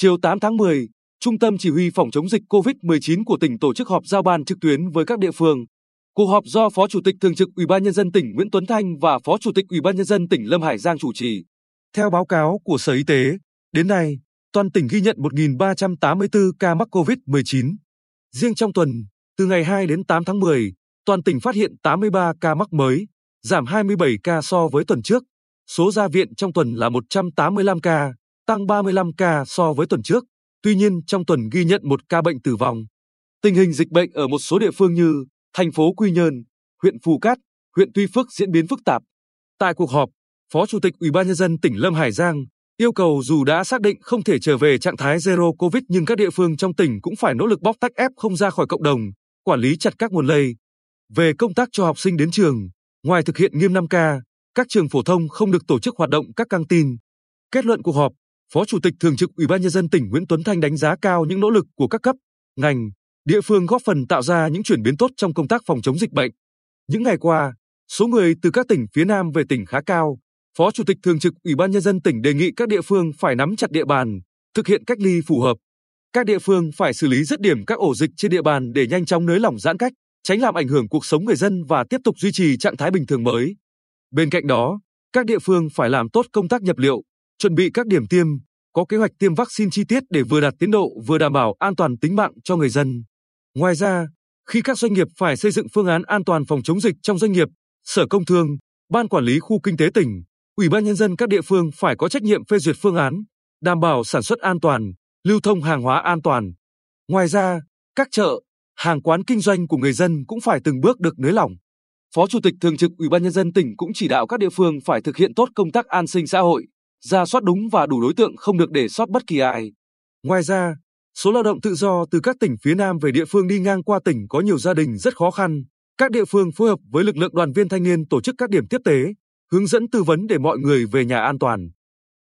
Chiều 8 tháng 10, Trung tâm Chỉ huy Phòng chống dịch COVID-19 của tỉnh tổ chức họp giao ban trực tuyến với các địa phương. Cuộc họp do Phó Chủ tịch Thường trực Ủy ban nhân dân tỉnh Nguyễn Tuấn Thanh và Phó Chủ tịch Ủy ban nhân dân tỉnh Lâm Hải Giang chủ trì. Theo báo cáo của Sở Y tế, đến nay, toàn tỉnh ghi nhận 1.384 ca mắc COVID-19. Riêng trong tuần, từ ngày 2 đến 8 tháng 10, toàn tỉnh phát hiện 83 ca mắc mới, giảm 27 ca so với tuần trước. Số ra viện trong tuần là 185 ca, tăng 35 ca so với tuần trước. Tuy nhiên, trong tuần ghi nhận một ca bệnh tử vong. Tình hình dịch bệnh ở một số địa phương như thành phố Quy Nhơn, huyện Phù Cát, huyện Tuy Phước diễn biến phức tạp. Tại cuộc họp, Phó Chủ tịch Ủy ban nhân dân tỉnh Lâm Hải Giang yêu cầu dù đã xác định không thể trở về trạng thái zero covid nhưng các địa phương trong tỉnh cũng phải nỗ lực bóc tách ép không ra khỏi cộng đồng, quản lý chặt các nguồn lây. Về công tác cho học sinh đến trường, ngoài thực hiện nghiêm 5K, các trường phổ thông không được tổ chức hoạt động các căng tin. Kết luận cuộc họp, Phó Chủ tịch Thường trực Ủy ban nhân dân tỉnh Nguyễn Tuấn Thanh đánh giá cao những nỗ lực của các cấp, ngành, địa phương góp phần tạo ra những chuyển biến tốt trong công tác phòng chống dịch bệnh. Những ngày qua, số người từ các tỉnh phía Nam về tỉnh khá cao. Phó Chủ tịch Thường trực Ủy ban nhân dân tỉnh đề nghị các địa phương phải nắm chặt địa bàn, thực hiện cách ly phù hợp. Các địa phương phải xử lý dứt điểm các ổ dịch trên địa bàn để nhanh chóng nới lỏng giãn cách, tránh làm ảnh hưởng cuộc sống người dân và tiếp tục duy trì trạng thái bình thường mới. Bên cạnh đó, các địa phương phải làm tốt công tác nhập liệu, chuẩn bị các điểm tiêm, có kế hoạch tiêm vaccine chi tiết để vừa đạt tiến độ vừa đảm bảo an toàn tính mạng cho người dân. Ngoài ra, khi các doanh nghiệp phải xây dựng phương án an toàn phòng chống dịch trong doanh nghiệp, Sở Công Thương, Ban Quản lý Khu Kinh tế tỉnh, Ủy ban Nhân dân các địa phương phải có trách nhiệm phê duyệt phương án, đảm bảo sản xuất an toàn, lưu thông hàng hóa an toàn. Ngoài ra, các chợ, hàng quán kinh doanh của người dân cũng phải từng bước được nới lỏng. Phó Chủ tịch Thường trực Ủy ban Nhân dân tỉnh cũng chỉ đạo các địa phương phải thực hiện tốt công tác an sinh xã hội, ra soát đúng và đủ đối tượng không được để sót bất kỳ ai. Ngoài ra, số lao động tự do từ các tỉnh phía Nam về địa phương đi ngang qua tỉnh có nhiều gia đình rất khó khăn. Các địa phương phối hợp với lực lượng đoàn viên thanh niên tổ chức các điểm tiếp tế, hướng dẫn tư vấn để mọi người về nhà an toàn.